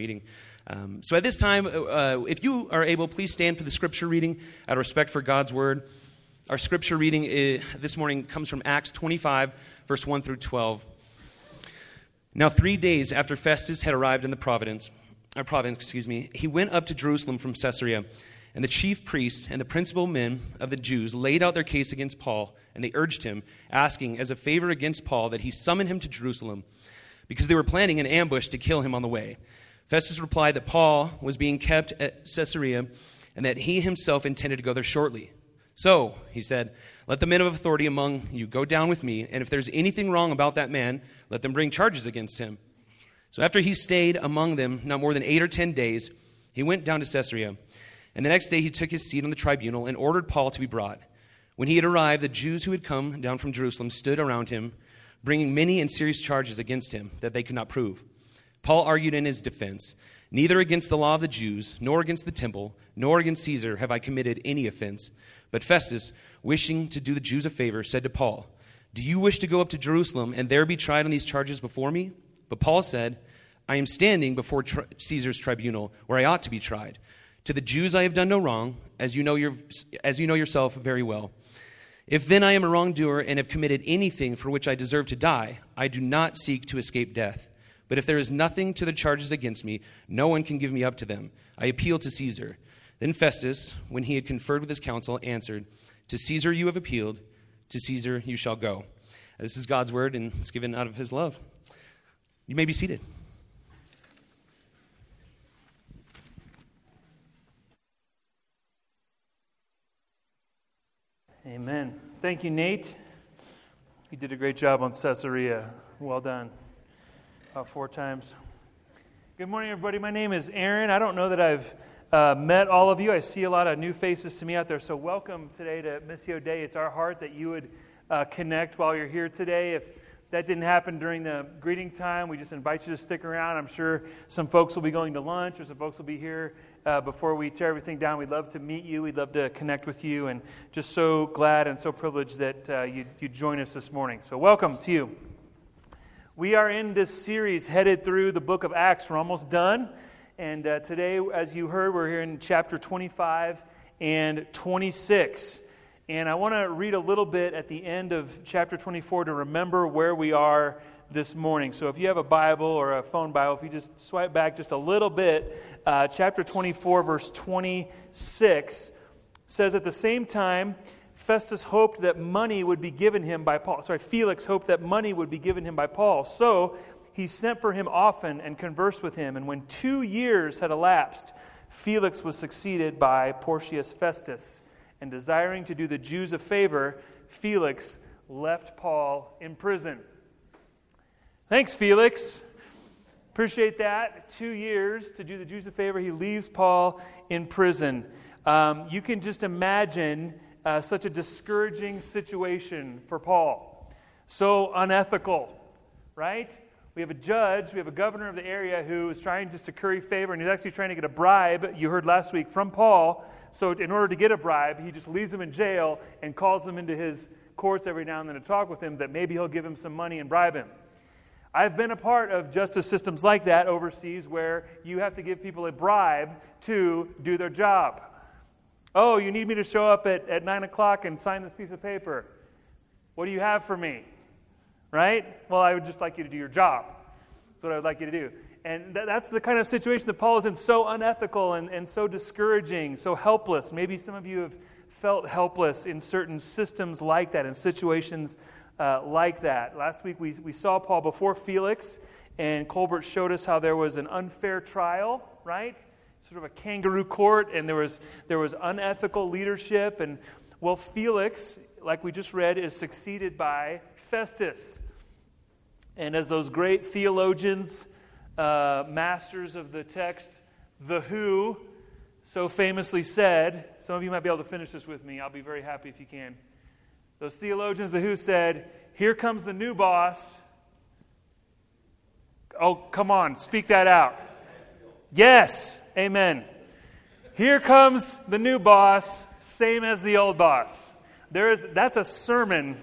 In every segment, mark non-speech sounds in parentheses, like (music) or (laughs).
meeting. Um, so at this time, uh, if you are able, please stand for the scripture reading out of respect for God's word. Our scripture reading is, this morning comes from Acts 25, verse 1 through 12. Now, three days after Festus had arrived in the province, or province, excuse me, he went up to Jerusalem from Caesarea. And the chief priests and the principal men of the Jews laid out their case against Paul, and they urged him, asking as a favor against Paul that he summon him to Jerusalem, because they were planning an ambush to kill him on the way. Festus replied that Paul was being kept at Caesarea, and that he himself intended to go there shortly. So, he said, let the men of authority among you go down with me, and if there's anything wrong about that man, let them bring charges against him. So, after he stayed among them not more than eight or ten days, he went down to Caesarea. And the next day he took his seat on the tribunal and ordered Paul to be brought. When he had arrived, the Jews who had come down from Jerusalem stood around him, bringing many and serious charges against him that they could not prove. Paul argued in his defense Neither against the law of the Jews, nor against the temple, nor against Caesar have I committed any offense. But Festus, wishing to do the Jews a favor, said to Paul, Do you wish to go up to Jerusalem and there be tried on these charges before me? But Paul said, I am standing before tri- Caesar's tribunal, where I ought to be tried. To the Jews I have done no wrong, as you know, your, as you know yourself very well. If then I am a wrongdoer and have committed anything for which I deserve to die, I do not seek to escape death. But if there is nothing to the charges against me, no one can give me up to them. I appeal to Caesar. Then Festus, when he had conferred with his council, answered, To Caesar you have appealed, to Caesar you shall go. This is God's word, and it's given out of his love. You may be seated. Amen. Thank you, Nate. You did a great job on Caesarea. Well done. About four times. Good morning, everybody. My name is Aaron. I don't know that I've uh, met all of you. I see a lot of new faces to me out there. So, welcome today to Missio Dei. It's our heart that you would uh, connect while you're here today. If that didn't happen during the greeting time, we just invite you to stick around. I'm sure some folks will be going to lunch or some folks will be here uh, before we tear everything down. We'd love to meet you. We'd love to connect with you. And just so glad and so privileged that uh, you, you join us this morning. So, welcome to you. We are in this series headed through the book of Acts. We're almost done. And uh, today, as you heard, we're here in chapter 25 and 26. And I want to read a little bit at the end of chapter 24 to remember where we are this morning. So if you have a Bible or a phone Bible, if you just swipe back just a little bit, uh, chapter 24, verse 26 says, At the same time, Festus hoped that money would be given him by Paul. Sorry, Felix hoped that money would be given him by Paul. So he sent for him often and conversed with him. And when two years had elapsed, Felix was succeeded by Porcius Festus. And desiring to do the Jews a favor, Felix left Paul in prison. Thanks, Felix. Appreciate that. Two years to do the Jews a favor. He leaves Paul in prison. Um, you can just imagine uh, such a discouraging situation for Paul. So unethical, right? We have a judge, we have a governor of the area who is trying just to curry favor, and he's actually trying to get a bribe, you heard last week, from Paul. So, in order to get a bribe, he just leaves him in jail and calls him into his courts every now and then to talk with him that maybe he'll give him some money and bribe him. I've been a part of justice systems like that overseas where you have to give people a bribe to do their job. Oh, you need me to show up at, at 9 o'clock and sign this piece of paper. What do you have for me? Right? Well, I would just like you to do your job. That's what I would like you to do. And th- that's the kind of situation that Paul is in so unethical and, and so discouraging, so helpless. Maybe some of you have felt helpless in certain systems like that, in situations uh, like that. Last week we, we saw Paul before Felix, and Colbert showed us how there was an unfair trial, right? Sort of a kangaroo court, and there was, there was unethical leadership. And, well, Felix, like we just read, is succeeded by Festus. And as those great theologians, uh, masters of the text, the Who, so famously said, some of you might be able to finish this with me. I'll be very happy if you can. Those theologians, the Who said, Here comes the new boss. Oh, come on, speak that out. Yes, amen. Here comes the new boss, same as the old boss. There is, that's a sermon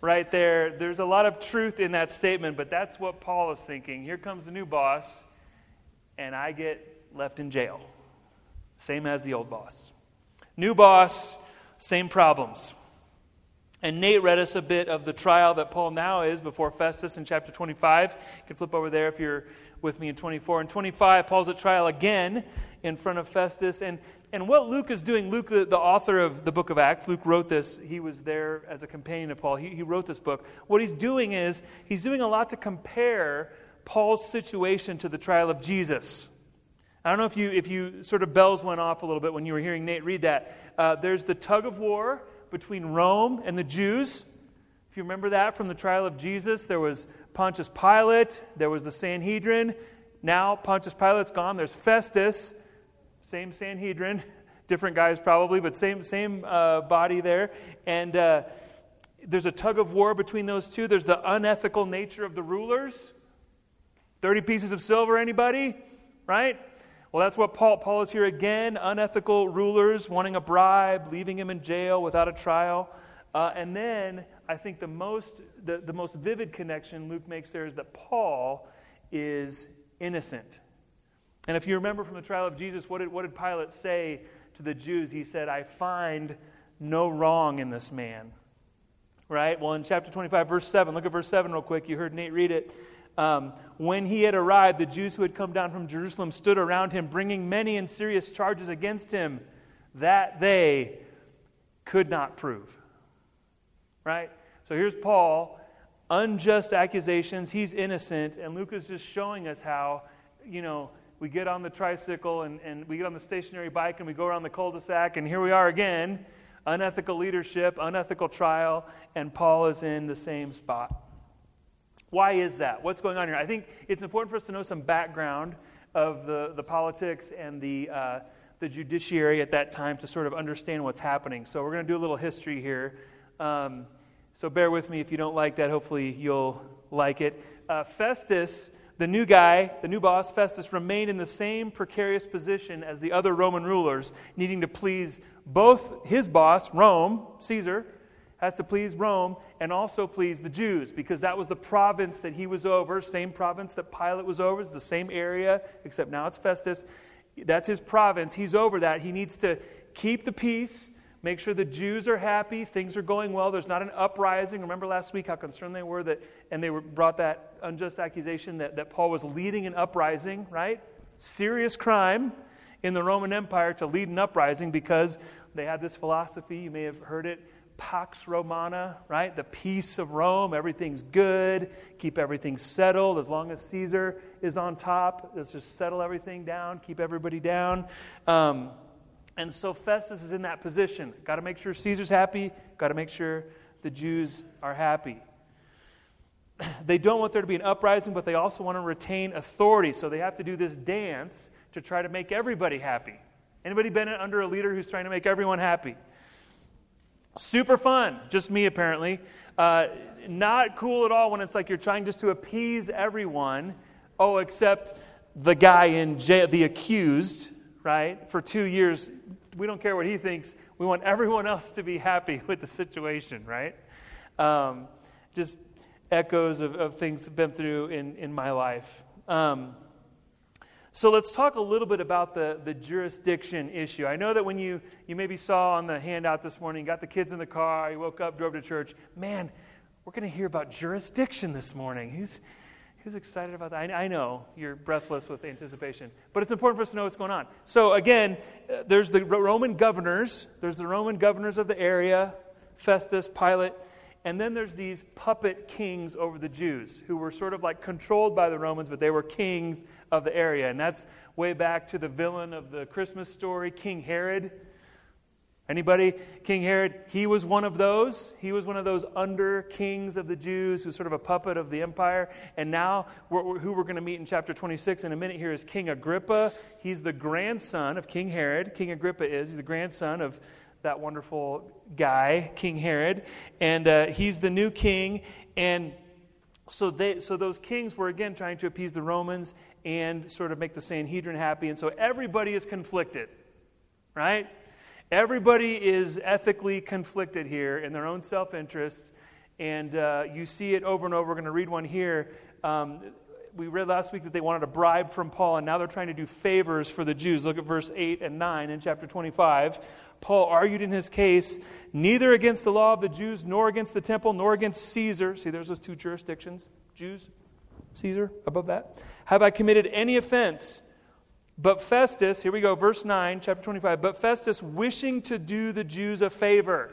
right there. There's a lot of truth in that statement, but that's what Paul is thinking. Here comes the new boss, and I get left in jail. Same as the old boss. New boss, same problems. And Nate read us a bit of the trial that Paul now is before Festus in chapter 25. You can flip over there if you're with me in 24. and 25, Paul's at trial again in front of Festus. And, and what Luke is doing, Luke, the, the author of the book of Acts, Luke wrote this. He was there as a companion of Paul. He, he wrote this book. What he's doing is he's doing a lot to compare Paul's situation to the trial of Jesus. I don't know if you, if you sort of bells went off a little bit when you were hearing Nate read that. Uh, there's the tug of war between Rome and the Jews. You remember that from the trial of Jesus, there was Pontius Pilate, there was the Sanhedrin. Now Pontius Pilate's gone. There's Festus, same Sanhedrin, (laughs) different guys probably, but same same uh, body there. And uh, there's a tug of war between those two. There's the unethical nature of the rulers. Thirty pieces of silver, anybody? Right? Well, that's what Paul, Paul is here again unethical rulers wanting a bribe, leaving him in jail without a trial. Uh, and then I think the most, the, the most vivid connection Luke makes there is that Paul is innocent. And if you remember from the trial of Jesus, what did, what did Pilate say to the Jews? He said, I find no wrong in this man. Right? Well, in chapter 25, verse 7, look at verse 7 real quick. You heard Nate read it. Um, when he had arrived, the Jews who had come down from Jerusalem stood around him, bringing many and serious charges against him that they could not prove. Right? So here's Paul, unjust accusations. He's innocent. And Luke is just showing us how, you know, we get on the tricycle and, and we get on the stationary bike and we go around the cul de sac, and here we are again unethical leadership, unethical trial, and Paul is in the same spot. Why is that? What's going on here? I think it's important for us to know some background of the, the politics and the, uh, the judiciary at that time to sort of understand what's happening. So we're going to do a little history here. Um, so bear with me if you don't like that. Hopefully you'll like it. Uh, Festus, the new guy, the new boss, Festus, remained in the same precarious position as the other Roman rulers, needing to please both his boss, Rome, Caesar, has to please Rome and also please the Jews because that was the province that he was over, same province that Pilate was over, it's the same area, except now it's Festus. That's his province. He's over that. He needs to keep the peace, make sure the Jews are happy, things are going well. There's not an uprising. Remember last week how concerned they were that, and they were, brought that unjust accusation that, that Paul was leading an uprising, right? Serious crime in the Roman Empire to lead an uprising because they had this philosophy. You may have heard it Pax Romana, right? The peace of Rome. Everything's good. Keep everything settled. As long as Caesar is on top, let's just settle everything down, keep everybody down. Um, and so Festus is in that position. Got to make sure Caesar's happy, got to make sure the Jews are happy. (clears throat) They don't want there to be an uprising, but they also want to retain authority. So they have to do this dance to try to make everybody happy. Anybody been under a leader who's trying to make everyone happy? Super fun. Just me, apparently. Uh, not cool at all when it's like you're trying just to appease everyone. Oh, except the guy in jail, the accused, right? For two years, we don't care what he thinks. We want everyone else to be happy (laughs) with the situation, right? Um, just echoes of, of things I've been through in, in my life. Um, so let's talk a little bit about the, the jurisdiction issue. I know that when you, you maybe saw on the handout this morning, got the kids in the car, you woke up, drove to church, man, we're going to hear about jurisdiction this morning. Who's, who's excited about that? I, I, know you're breathless with anticipation, but it's important for us to know what's going on. So again, uh, there's the Roman governors, there's the Roman governors of the area, Festus, Pilate, and then there's these puppet kings over the Jews who were sort of like controlled by the Romans, but they were kings of the area. And that's way back to the villain of the Christmas story, King Herod. Anybody? King Herod, he was one of those. He was one of those under kings of the Jews who's sort of a puppet of the empire. And now, we're, who we're going to meet in chapter 26 in a minute here is King Agrippa. He's the grandson of King Herod. King Agrippa is. He's the grandson of that wonderful guy, King Herod. And uh, he's the new king. And so, they, so those kings were again trying to appease the Romans and sort of make the Sanhedrin happy. And so everybody is conflicted, right? Everybody is ethically conflicted here in their own self interest. And uh, you see it over and over. We're going to read one here. Um, we read last week that they wanted a bribe from Paul, and now they're trying to do favors for the Jews. Look at verse 8 and 9 in chapter 25. Paul argued in his case neither against the law of the Jews, nor against the temple, nor against Caesar. See, there's those two jurisdictions Jews, Caesar, above that. Have I committed any offense? But Festus, here we go, verse 9, chapter 25. But Festus, wishing to do the Jews a favor,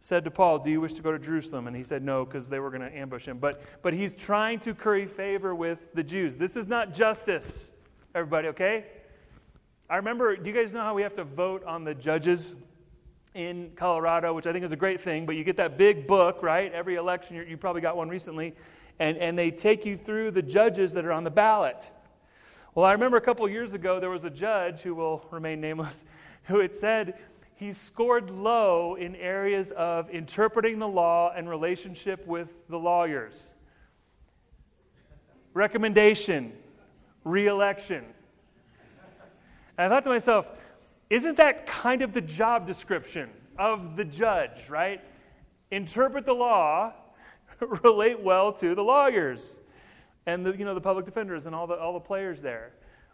said to Paul, Do you wish to go to Jerusalem? And he said no, because they were going to ambush him. But, but he's trying to curry favor with the Jews. This is not justice, everybody, okay? I remember, do you guys know how we have to vote on the judges in Colorado, which I think is a great thing, but you get that big book, right? Every election, you probably got one recently, and, and they take you through the judges that are on the ballot. Well, I remember a couple years ago, there was a judge who will remain nameless (laughs) who had said, he scored low in areas of interpreting the law and relationship with the lawyers. Recommendation, reelection. And I thought to myself, isn't that kind of the job description of the judge, right? Interpret the law, (laughs) relate well to the lawyers and the, you know, the public defenders and all the, all the players there.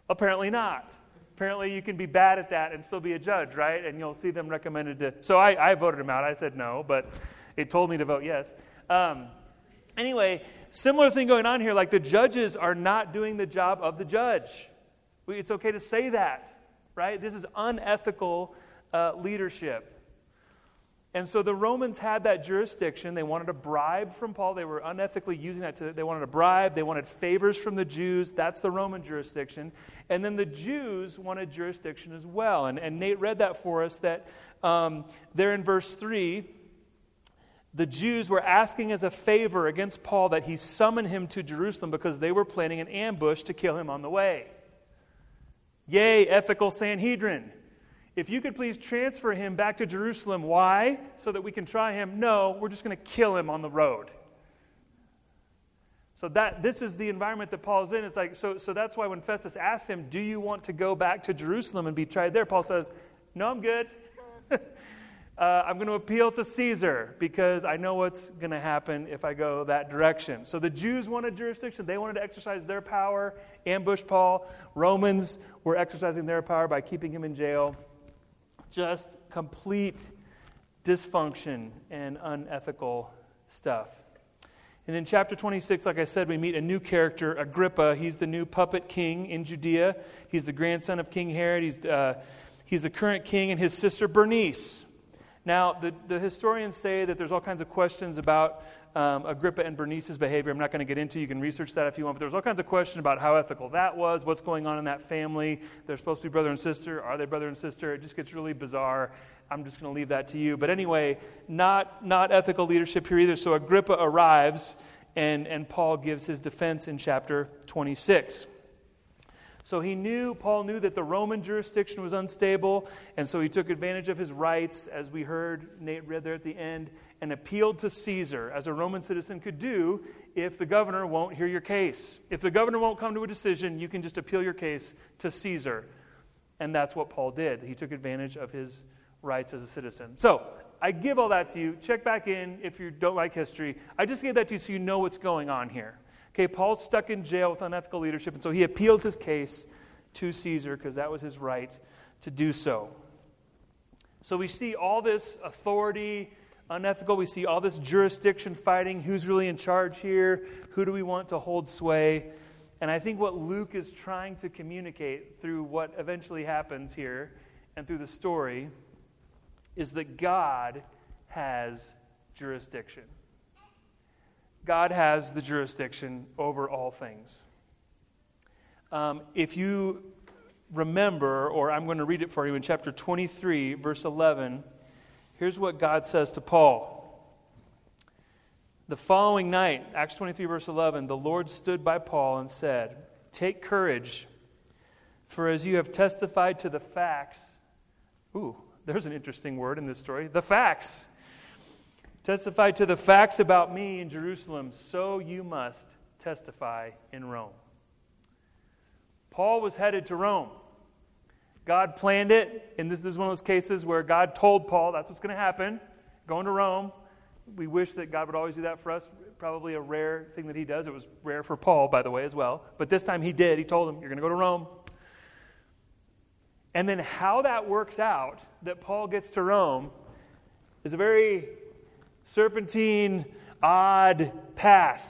Apparently not. Apparently, you can be bad at that and still be a judge, right? And you'll see them recommended to. So I, I voted him out. I said no, but it told me to vote yes. Um, anyway, similar thing going on here. Like the judges are not doing the job of the judge. It's okay to say that, right? This is unethical uh, leadership. And so the Romans had that jurisdiction. They wanted a bribe from Paul. They were unethically using that to, they wanted a bribe. They wanted favors from the Jews. That's the Roman jurisdiction. And then the Jews wanted jurisdiction as well. And, and Nate read that for us that um, there in verse 3, the Jews were asking as a favor against Paul that he summon him to Jerusalem because they were planning an ambush to kill him on the way. Yay, ethical Sanhedrin. If you could please transfer him back to Jerusalem. Why? So that we can try him? No, we're just going to kill him on the road. So that this is the environment that Paul's in. It's like so. So that's why when Festus asks him, "Do you want to go back to Jerusalem and be tried there?" Paul says, "No, I'm good. (laughs) uh, I'm going to appeal to Caesar because I know what's going to happen if I go that direction." So the Jews wanted jurisdiction; they wanted to exercise their power, ambush Paul. Romans were exercising their power by keeping him in jail just complete dysfunction and unethical stuff. And in chapter 26, like I said, we meet a new character, Agrippa. He's the new puppet king in Judea. He's the grandson of King Herod. He's, uh, he's the current king, and his sister Bernice. Now, the, the historians say that there's all kinds of questions about um, Agrippa and Bernice's behavior. I'm not going to get into. You can research that if you want. But there's all kinds of questions about how ethical that was, what's going on in that family. They're supposed to be brother and sister. Are they brother and sister? It just gets really bizarre. I'm just going to leave that to you. But anyway, not not ethical leadership here either. So Agrippa arrives, and and Paul gives his defense in chapter 26. So he knew, Paul knew that the Roman jurisdiction was unstable, and so he took advantage of his rights, as we heard Nate read there at the end, and appealed to Caesar, as a Roman citizen could do if the governor won't hear your case. If the governor won't come to a decision, you can just appeal your case to Caesar. And that's what Paul did. He took advantage of his rights as a citizen. So, I give all that to you. Check back in if you don't like history. I just gave that to you so you know what's going on here. Okay, Paul's stuck in jail with unethical leadership, and so he appeals his case to Caesar because that was his right to do so. So we see all this authority unethical. We see all this jurisdiction fighting. Who's really in charge here? Who do we want to hold sway? And I think what Luke is trying to communicate through what eventually happens here and through the story is that God has jurisdiction. God has the jurisdiction over all things. Um, if you remember, or I'm going to read it for you in chapter 23, verse 11 Here's what God says to Paul. The following night, Acts 23, verse 11, the Lord stood by Paul and said, Take courage, for as you have testified to the facts, ooh, there's an interesting word in this story, the facts. Testified to the facts about me in Jerusalem, so you must testify in Rome. Paul was headed to Rome. God planned it, and this, this is one of those cases where God told Paul that's what's going to happen, going to Rome. we wish that God would always do that for us. Probably a rare thing that he does. It was rare for Paul, by the way, as well. But this time he did. He told him, You're going to go to Rome. And then how that works out, that Paul gets to Rome, is a very serpentine, odd path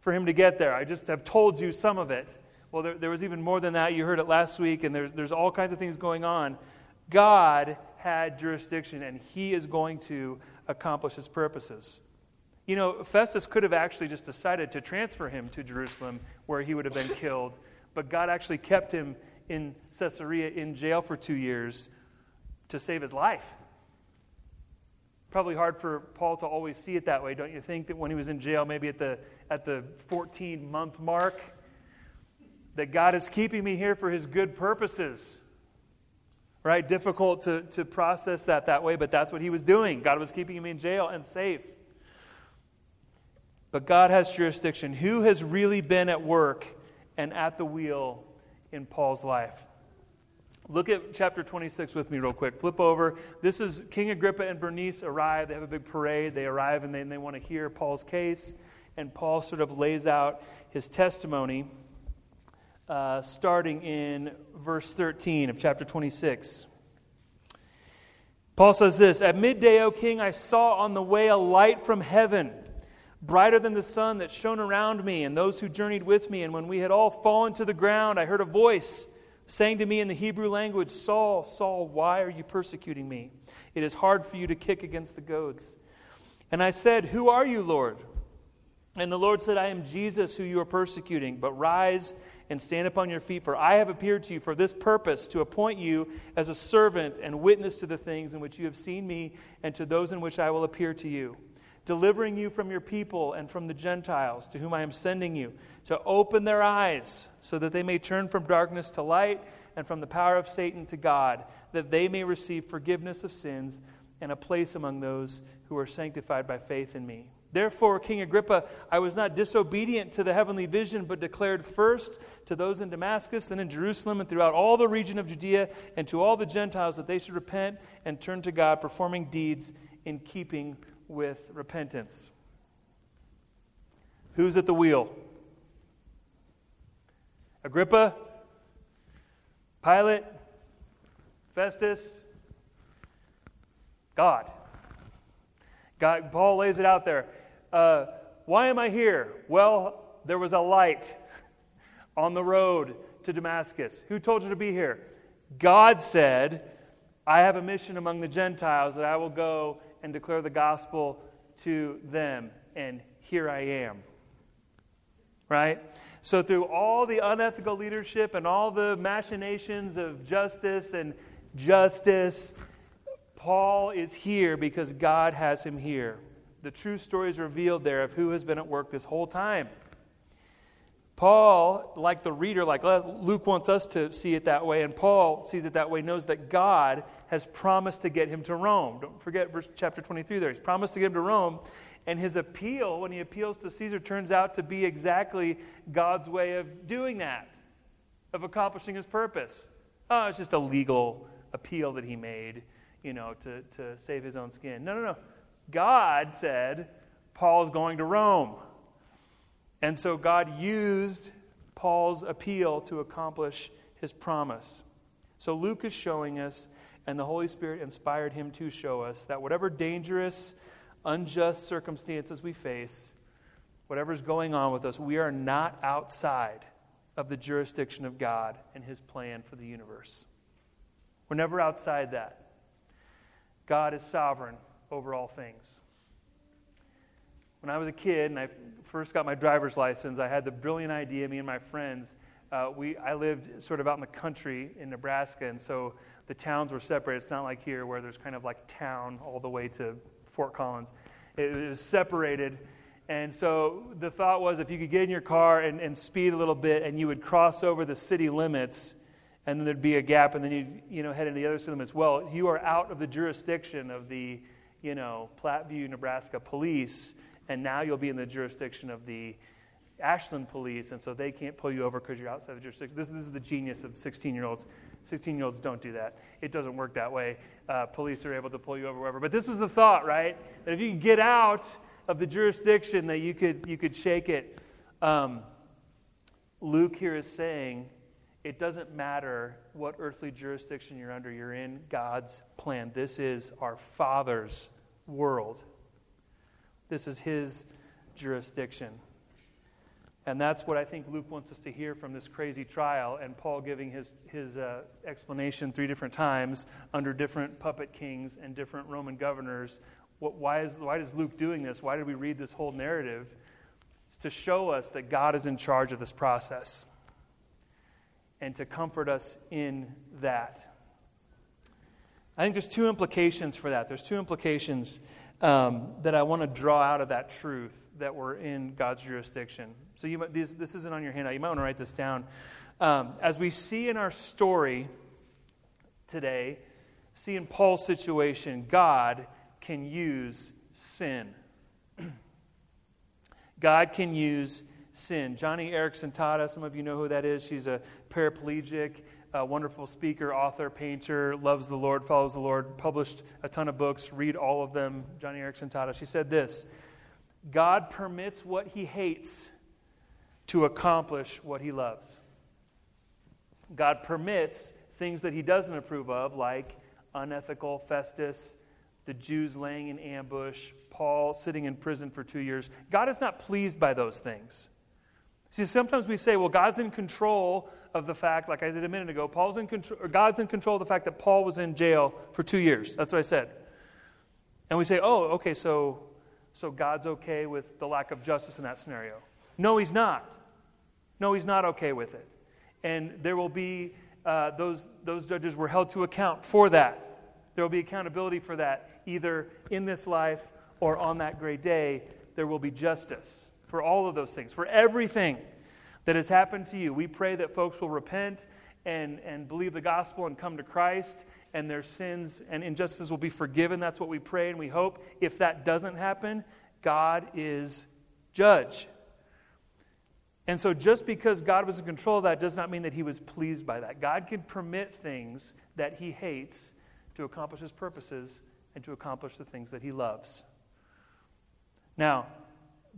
for him to get there. I just have told you some of it. Well, there, there was even more than that. You heard it last week, and there, there's all kinds of things going on. God had jurisdiction, and he is going to accomplish his purposes. You know, Festus could have actually just decided to transfer him to Jerusalem where he would have been (laughs) killed, but God actually kept him in Caesarea in jail for two years to save his life. Probably hard for Paul to always see it that way, don't you think? That when he was in jail, maybe at the, at the 14 month mark, that God is keeping me here for his good purposes. Right? Difficult to, to process that that way, but that's what he was doing. God was keeping him in jail and safe. But God has jurisdiction. Who has really been at work and at the wheel in Paul's life? Look at chapter 26 with me, real quick. Flip over. This is King Agrippa and Bernice arrive. They have a big parade. They arrive and they, and they want to hear Paul's case. And Paul sort of lays out his testimony uh, starting in verse 13 of chapter 26. Paul says this At midday, O king, I saw on the way a light from heaven, brighter than the sun that shone around me and those who journeyed with me. And when we had all fallen to the ground, I heard a voice saying to me in the Hebrew language, Saul, Saul, why are you persecuting me? It is hard for you to kick against the goads. And I said, Who are you, Lord? And the Lord said, I am Jesus who you are persecuting, but rise and stand upon your feet, for I have appeared to you for this purpose, to appoint you as a servant and witness to the things in which you have seen me, and to those in which I will appear to you, delivering you from your people and from the Gentiles, to whom I am sending you, to open their eyes, so that they may turn from darkness to light, and from the power of Satan to God, that they may receive forgiveness of sins and a place among those who are sanctified by faith in me. Therefore, King Agrippa, I was not disobedient to the heavenly vision, but declared first to those in Damascus, then in Jerusalem, and throughout all the region of Judea, and to all the Gentiles that they should repent and turn to God, performing deeds in keeping with repentance. Who's at the wheel? Agrippa? Pilate? Festus? God. God. Paul lays it out there. Uh, why am I here? Well, there was a light (laughs) on the road to Damascus. Who told you to be here? God said, I have a mission among the Gentiles that I will go and declare the gospel to them. And here I am. Right? So, through all the unethical leadership and all the machinations of justice and justice, Paul is here because God has him here the true story is revealed there of who has been at work this whole time. Paul, like the reader, like Luke wants us to see it that way, and Paul sees it that way, knows that God has promised to get him to Rome. Don't forget verse chapter 23 there. He's promised to get him to Rome, and his appeal, when he appeals to Caesar, turns out to be exactly God's way of doing that, of accomplishing his purpose. Oh, it's just a legal appeal that he made, you know, to, to save his own skin. No, no, no. God said, Paul's going to Rome. And so God used Paul's appeal to accomplish his promise. So Luke is showing us, and the Holy Spirit inspired him to show us, that whatever dangerous, unjust circumstances we face, whatever's going on with us, we are not outside of the jurisdiction of God and his plan for the universe. We're never outside that. God is sovereign over all things. When I was a kid and I first got my driver's license, I had the brilliant idea, me and my friends. Uh, we, I lived sort of out in the country in Nebraska, and so the towns were separated. It's not like here where there's kind of like town all the way to Fort Collins. It was separated. And so the thought was if you could get in your car and, and speed a little bit and you would cross over the city limits, and then there'd be a gap, and then you'd you know, head into the other city limits. Well, you are out of the jurisdiction of the you know, Platteview, Nebraska police, and now you'll be in the jurisdiction of the Ashland police, and so they can't pull you over because you're outside the jurisdiction. This, this is the genius of 16 year olds. 16 year olds don't do that. It doesn't work that way. Uh, police are able to pull you over wherever. But this was the thought, right? That if you can get out of the jurisdiction, that you could, you could shake it. Um, Luke here is saying it doesn't matter what earthly jurisdiction you're under, you're in God's plan. This is our Father's world, this is His jurisdiction. And that's what I think Luke wants us to hear from this crazy trial, and Paul giving his, his uh, explanation three different times under different puppet kings and different Roman governors. What, why, is, why is Luke doing this? Why did we read this whole narrative? It's to show us that God is in charge of this process and to comfort us in that. I think there's two implications for that. There's two implications um, that I want to draw out of that truth that we're in God's jurisdiction. So you might, this, this isn't on your handout. You might want to write this down. Um, as we see in our story today, see in Paul's situation, God can use sin. (clears throat) God can use sin. Joni Eareckson Tada, some of you know who that is. She's a paraplegic, a wonderful speaker, author, painter, loves the Lord, follows the Lord, published a ton of books, read all of them. Joni Eareckson Tada. She said this God permits what he hates to accomplish what he loves. God permits things that he doesn't approve of, like unethical Festus, the Jews laying in ambush, Paul sitting in prison for two years. God is not pleased by those things. See, sometimes we say, well, God's in control of the fact, like I did a minute ago, Paul's in control, or God's in control of the fact that Paul was in jail for two years. That's what I said. And we say, oh, okay, so so God's okay with the lack of justice in that scenario. No, He's not. No, He's not okay with it. And there will be, uh, those, those judges were held to account for that. There will be accountability for that, either in this life or on that great day. There will be justice for all of those things, for everything that has happened to you. We pray that folks will repent and, and believe the gospel and come to Christ and their sins and injustices will be forgiven. That's what we pray and we hope. If that doesn't happen, God is judge. And so, just because God was in control of that does not mean that he was pleased by that. God can permit things that he hates to accomplish his purposes and to accomplish the things that he loves. Now,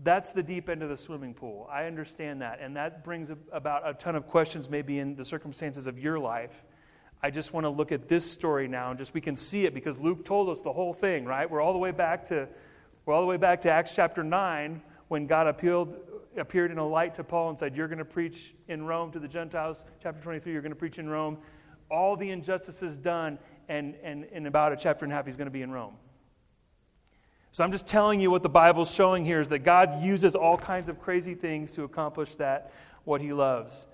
that's the deep end of the swimming pool. I understand that. And that brings about a ton of questions, maybe in the circumstances of your life. I just want to look at this story now and just we can see it because Luke told us the whole thing, right? We're all the way back to we're all the way back to Acts chapter 9 when God appealed, appeared in a light to Paul and said, You're going to preach in Rome to the Gentiles. Chapter 23, you're going to preach in Rome. All the injustices done, and, and in about a chapter and a half, he's going to be in Rome. So I'm just telling you what the Bible's showing here is that God uses all kinds of crazy things to accomplish that, what he loves.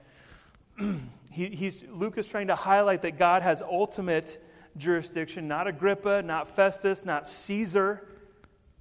(clears throat) he, he's, Luke is trying to highlight that God has ultimate jurisdiction, not Agrippa, not Festus, not Caesar,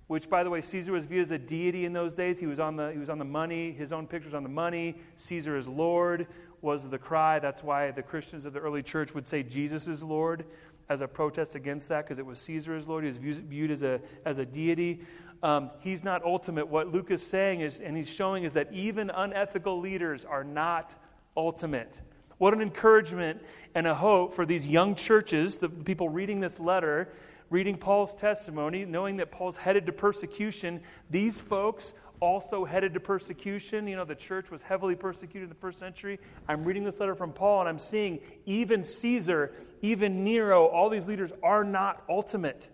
which, by the way, Caesar was viewed as a deity in those days. He was on the, he was on the money, his own pictures on the money. Caesar is Lord was the cry. That's why the Christians of the early church would say Jesus is Lord as a protest against that because it was Caesar as Lord. He was viewed as a, as a deity. Um, he's not ultimate. What Luke is saying is, and he's showing, is that even unethical leaders are not ultimate. What an encouragement and a hope for these young churches, the people reading this letter, reading Paul's testimony, knowing that Paul's headed to persecution. These folks also headed to persecution. You know, the church was heavily persecuted in the first century. I'm reading this letter from Paul and I'm seeing even Caesar, even Nero, all these leaders are not ultimate.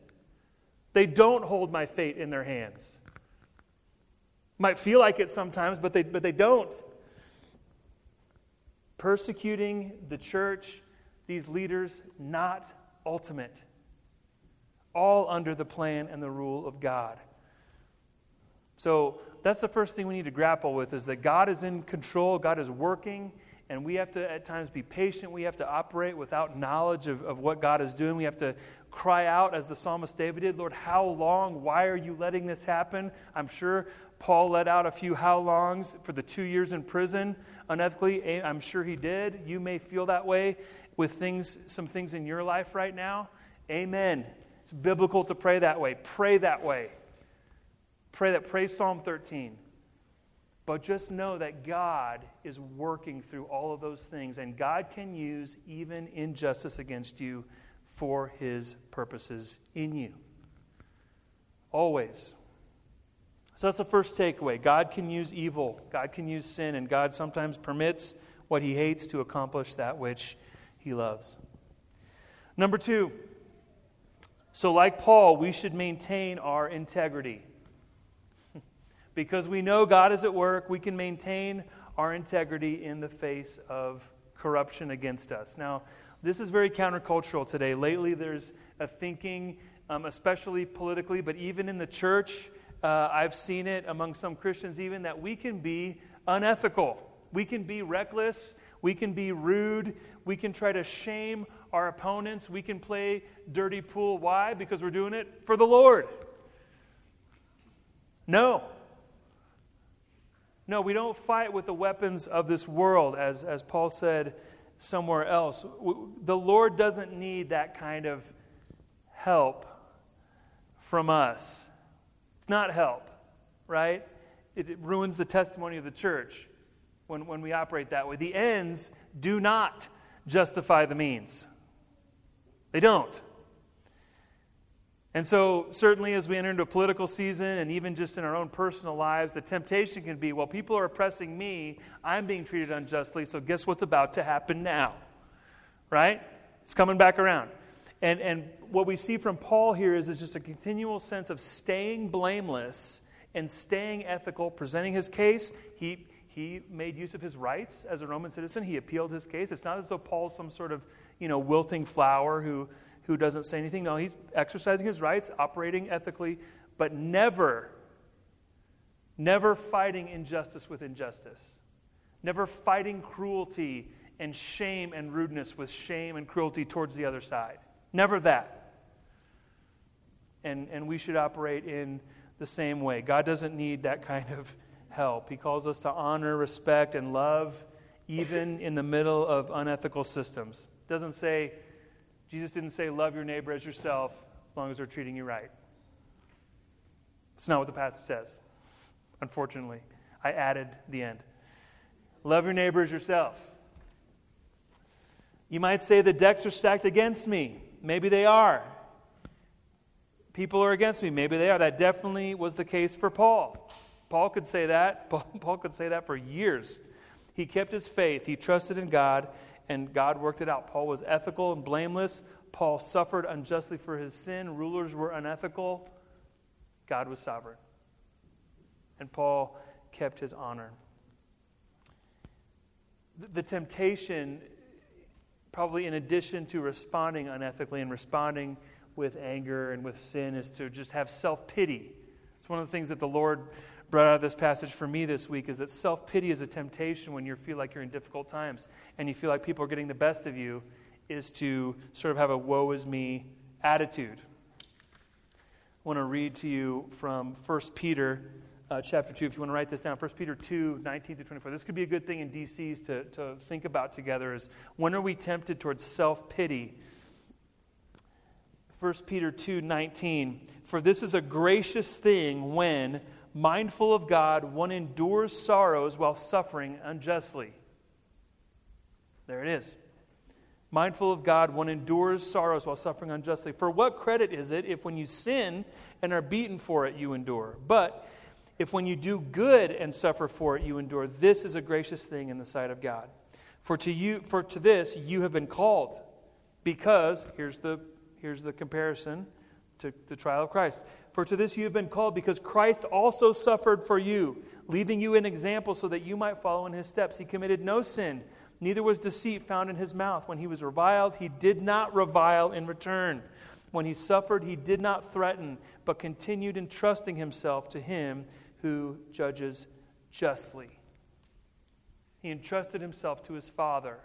They don't hold my fate in their hands. Might feel like it sometimes, but they, but they don't persecuting the church, these leaders, not ultimate. All under the plan and the rule of God. So that's the first thing we need to grapple with is that God is in control, God is working, and we have to at times be patient. We have to operate without knowledge of, of what God is doing. We have to cry out, as the psalmist David did, Lord, how long? Why are you letting this happen? I'm sure Paul let out a few how longs for the two years in prison unethically. I'm sure he did. You may feel that way with things, some things in your life right now. Amen. It's biblical to pray that way. Pray that way. Pray that. Pray Psalm 13. But just know that God is working through all of those things, and God can use even injustice against you for his purposes in you. Always. So that's the first takeaway. God can use evil, God can use sin, and God sometimes permits what he hates to accomplish that which he loves. Number two, so like Paul, we should maintain our integrity. (laughs) because we know God is at work, we can maintain our integrity in the face of corruption against us. Now, this is very countercultural today. Lately, there's a thinking, um, especially politically, but even in the church, uh, I've seen it among some Christians even, that we can be unethical. We can be reckless. We can be rude. We can try to shame our opponents. We can play dirty pool. Why? Because we're doing it for the Lord. No. No, we don't fight with the weapons of this world, as, as Paul said somewhere else. The Lord doesn't need that kind of help from us. It's not help, right? It, it ruins the testimony of the church when, when we operate that way. The ends do not justify the means, they don't. And so, certainly, as we enter into a political season and even just in our own personal lives, the temptation can be well, people are oppressing me. I'm being treated unjustly. So, guess what's about to happen now? Right? It's coming back around. And, and what we see from Paul here is, just a continual sense of staying blameless and staying ethical, presenting his case. He, he made use of his rights as a Roman citizen. He appealed his case. It's not as though Paul's some sort of, you know, wilting flower who, who doesn't say anything. No, he's exercising his rights, operating ethically, but never, never fighting injustice with injustice. Never fighting cruelty and shame and rudeness with shame and cruelty towards the other side. Never that. And, and we should operate in the same way. God doesn't need that kind of help. He calls us to honor, respect, and love even in the middle of unethical systems. Doesn't say, Jesus didn't say, love your neighbor as yourself as long as they're treating you right. It's not what the passage says, unfortunately. I added the end. Love your neighbor as yourself. You might say the decks are stacked against me. Maybe they are. People are against me. Maybe they are. That definitely was the case for Paul. Paul could say that. (laughs) Paul could say that for years. He kept his faith, he trusted in God, and God worked it out. Paul was ethical and blameless. Paul suffered unjustly for his sin. Rulers were unethical. God was sovereign. And Paul kept his honor. The temptation, probably in addition to responding unethically and responding with anger and with sin, is to just have self pity. It's one of the things that the Lord brought out of this passage for me this week is that self pity is a temptation when you feel like you're in difficult times and you feel like people are getting the best of you, is to sort of have a woe is me attitude. I want to read to you from 1 Peter uh, chapter 2, if you want to write this down. 1 Peter 2, 19 to 24. This could be a good thing in DCs to, to think about together is when are we tempted towards self pity? 1 Peter 2, 19. For this is a gracious thing when mindful of God, one endures sorrows while suffering unjustly. There it is. Mindful of God, one endures sorrows while suffering unjustly. For what credit is it if when you sin and are beaten for it, you endure? But if when you do good and suffer for it, you endure, this is a gracious thing in the sight of God. For to you, for to this you have been called, because here's the here's the comparison to the trial of Christ. For to this you have been called, because Christ also suffered for you, leaving you an example so that you might follow in his steps. He committed no sin, neither was deceit found in his mouth. When he was reviled, he did not revile in return. When he suffered, he did not threaten, but continued entrusting himself to him who judges justly. He entrusted himself to his Father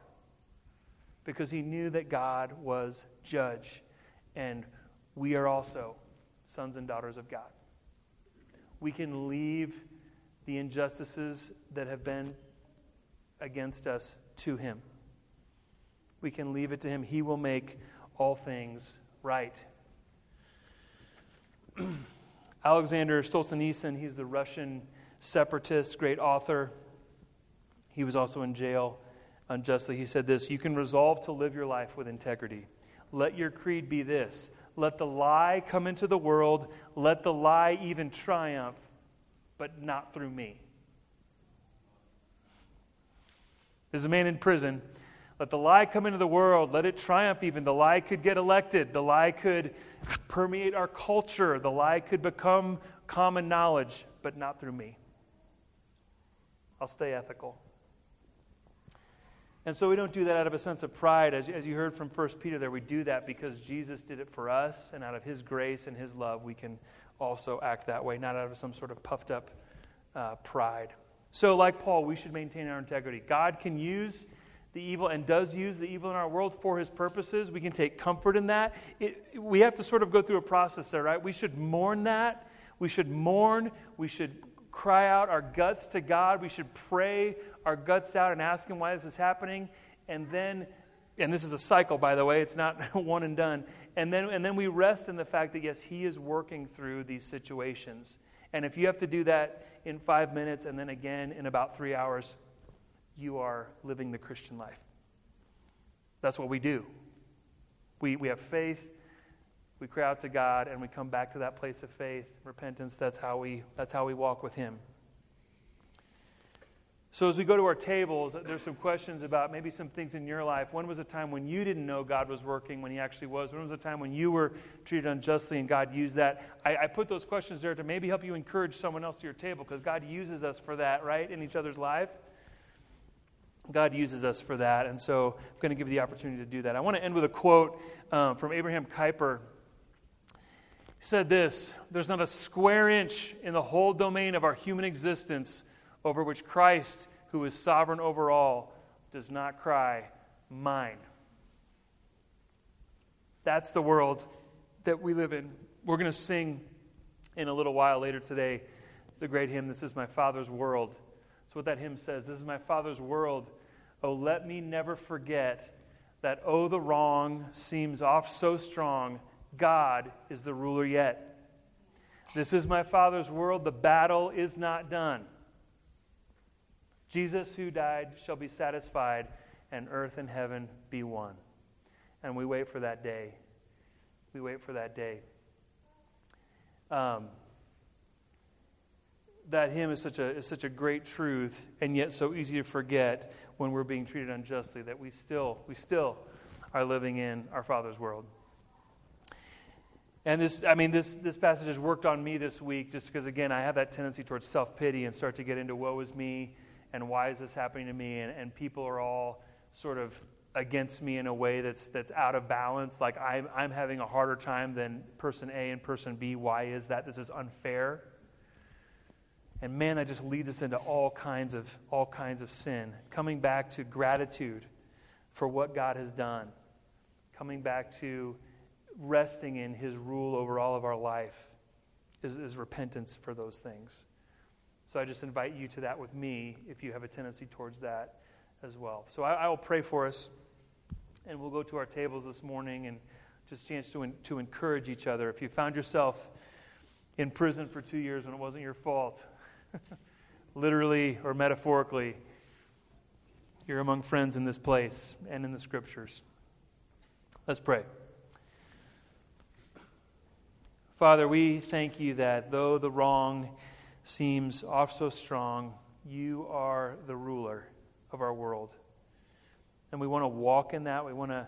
because he knew that God was judge, and we are also sons and daughters of God. We can leave the injustices that have been against us to Him. We can leave it to Him. He will make all things right. (clears throat) Alexander Solzhenitsyn, he's the Russian separatist, great author. He was also in jail unjustly. He said this You can resolve to live your life with integrity. Let your creed be this let the lie come into the world, let the lie even triumph, but not through me. There's a man in prison. Let the lie come into the world. Let it triumph, even. The lie could get elected. The lie could permeate our culture. The lie could become common knowledge, but not through me. I'll stay ethical. And so we don't do that out of a sense of pride. As, as you heard from 1 Peter there, we do that because Jesus did it for us, and out of his grace and his love, we can also act that way, not out of some sort of puffed up uh, pride. So, like Paul, we should maintain our integrity. God can use the evil and does use the evil in our world for his purposes. We can take comfort in that. It, we have to sort of go through a process there, right? We should mourn that. We should mourn. We should cry out our guts to God. We should pray our guts out and ask Him why this is happening. And then, and this is a cycle, by the way, it's not (laughs) one and done. And then, and then we rest in the fact that, yes, He is working through these situations. And if you have to do that in five minutes and then again in about three hours, you are living the Christian life. That's what we do. We, we have faith, we cry out to God, and we come back to that place of faith, repentance. That's how we, that's how we walk with Him. So, as we go to our tables, there's some questions about maybe some things in your life. When was a time when you didn't know God was working when He actually was? When was a time when you were treated unjustly and God used that? I, I put those questions there to maybe help you encourage someone else to your table because God uses us for that, right, in each other's life. God uses us for that. And so I'm going to give you the opportunity to do that. I want to end with a quote um, from Abraham Kuyper. He said this There's not a square inch in the whole domain of our human existence over which Christ, who is sovereign over all, does not cry, Mine. That's the world that we live in. We're going to sing in a little while later today the great hymn, This is My Father's World. That's what that hymn says. This is my Father's world. Oh, let me never forget that, oh, the wrong seems off so strong. God is the ruler yet. This is my Father's world. The battle is not done. Jesus, who died, shall be satisfied, and earth and heaven be one. And we wait for that day. We wait for that day. Um, that hymn is such a, is such a great truth and yet so easy to forget when we're being treated unjustly that we still, we still are living in our Father's world. And this, I mean, this, this passage has worked on me this week just because, again, I have that tendency towards self pity and start to get into woe is me and why is this happening to me? And, and people are all sort of against me in a way that's, that's out of balance. Like I'm, I'm having a harder time than person A and person B. Why is that? This is unfair. And man, that just leads us into all kinds of all kinds of sin. Coming back to gratitude for what God has done. Coming back to resting in his rule over all of our life is, is repentance for those things. So I just invite you to that with me if you have a tendency towards that as well. So I, I will pray for us, and we'll go to our tables this morning and just chance to, to encourage each other. If you found yourself in prison for two years when it wasn't your fault, (laughs) literally or metaphorically, you're among friends in this place and in the scriptures. Let's pray. Father, we thank you that though the wrong seems off so strong, you are the ruler of our world. And we want to walk in that. We want to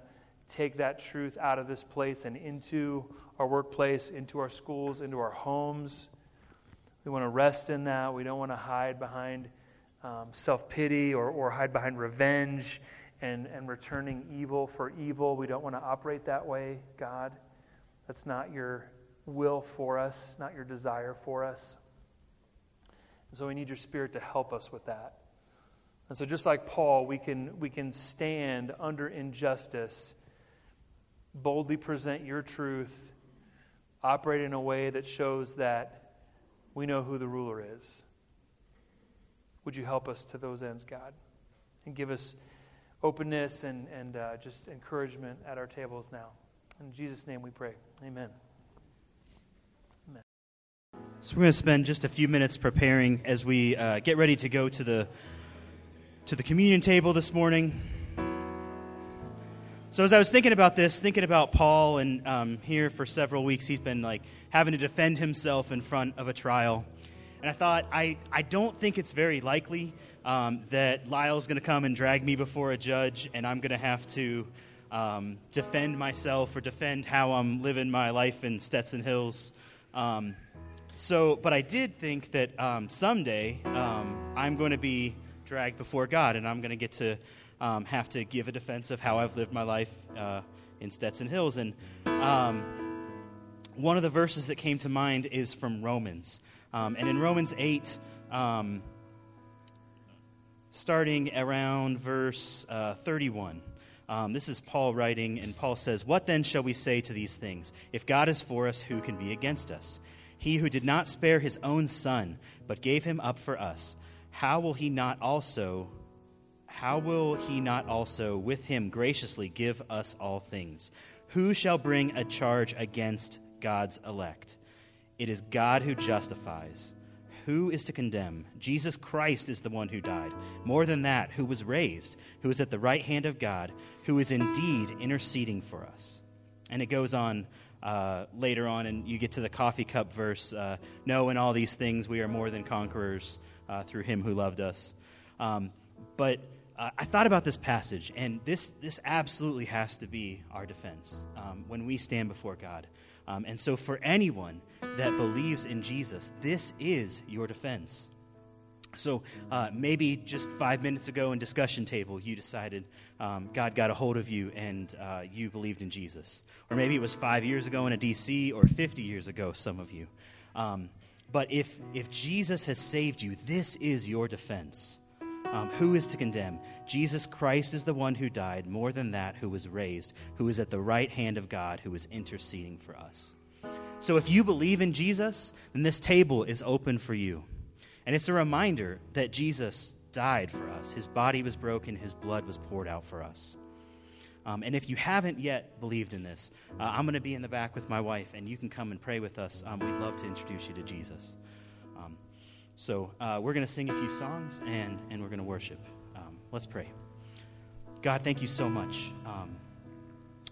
take that truth out of this place and into our workplace, into our schools, into our homes. We want to rest in that. We don't want to hide behind um, self pity or, or hide behind revenge and, and returning evil for evil. We don't want to operate that way, God. That's not your will for us, not your desire for us. And so we need your spirit to help us with that. And so, just like Paul, we can, we can stand under injustice, boldly present your truth, operate in a way that shows that we know who the ruler is. Would you help us to those ends, God? And give us openness and, and uh, just encouragement at our tables now. In Jesus' name we pray. Amen. Amen. So we're going to spend just a few minutes preparing as we uh, get ready to go to the to the communion table this morning. So as I was thinking about this, thinking about Paul, and um, here for several weeks he's been like having to defend himself in front of a trial, and I thought I I don't think it's very likely um, that Lyle's going to come and drag me before a judge, and I'm going to have to um, defend myself or defend how I'm living my life in Stetson Hills. Um, so, but I did think that um, someday um, I'm going to be dragged before God, and I'm going to get to um, have to give a defense of how I've lived my life uh, in Stetson Hills. And um, one of the verses that came to mind is from Romans. Um, and in Romans 8, um, starting around verse uh, 31, um, this is Paul writing, and Paul says, What then shall we say to these things? If God is for us, who can be against us? He who did not spare his own son, but gave him up for us, how will he not also how will he not also with him graciously give us all things? Who shall bring a charge against God's elect? It is God who justifies. Who is to condemn? Jesus Christ is the one who died. More than that, who was raised, who is at the right hand of God, who is indeed interceding for us. And it goes on uh, later on, and you get to the coffee cup verse uh, No, in all these things we are more than conquerors uh, through him who loved us. Um, but uh, I thought about this passage, and this, this absolutely has to be our defense um, when we stand before God. Um, and so, for anyone that believes in Jesus, this is your defense. So uh, maybe just five minutes ago in discussion table, you decided um, God got a hold of you and uh, you believed in Jesus. Or maybe it was five years ago in a DC or 50 years ago, some of you. Um, but if, if Jesus has saved you, this is your defense. Um, who is to condemn? Jesus Christ is the one who died, more than that, who was raised, who is at the right hand of God, who is interceding for us. So if you believe in Jesus, then this table is open for you. And it's a reminder that Jesus died for us. His body was broken, his blood was poured out for us. Um, and if you haven't yet believed in this, uh, I'm going to be in the back with my wife, and you can come and pray with us. Um, we'd love to introduce you to Jesus. So uh, we're going to sing a few songs, and, and we're going to worship. Um, let's pray. God, thank you so much. Um,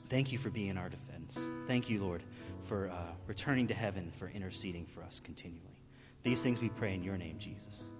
thank you for being our defense. Thank you, Lord, for uh, returning to heaven, for interceding for us continually. These things we pray in your name, Jesus.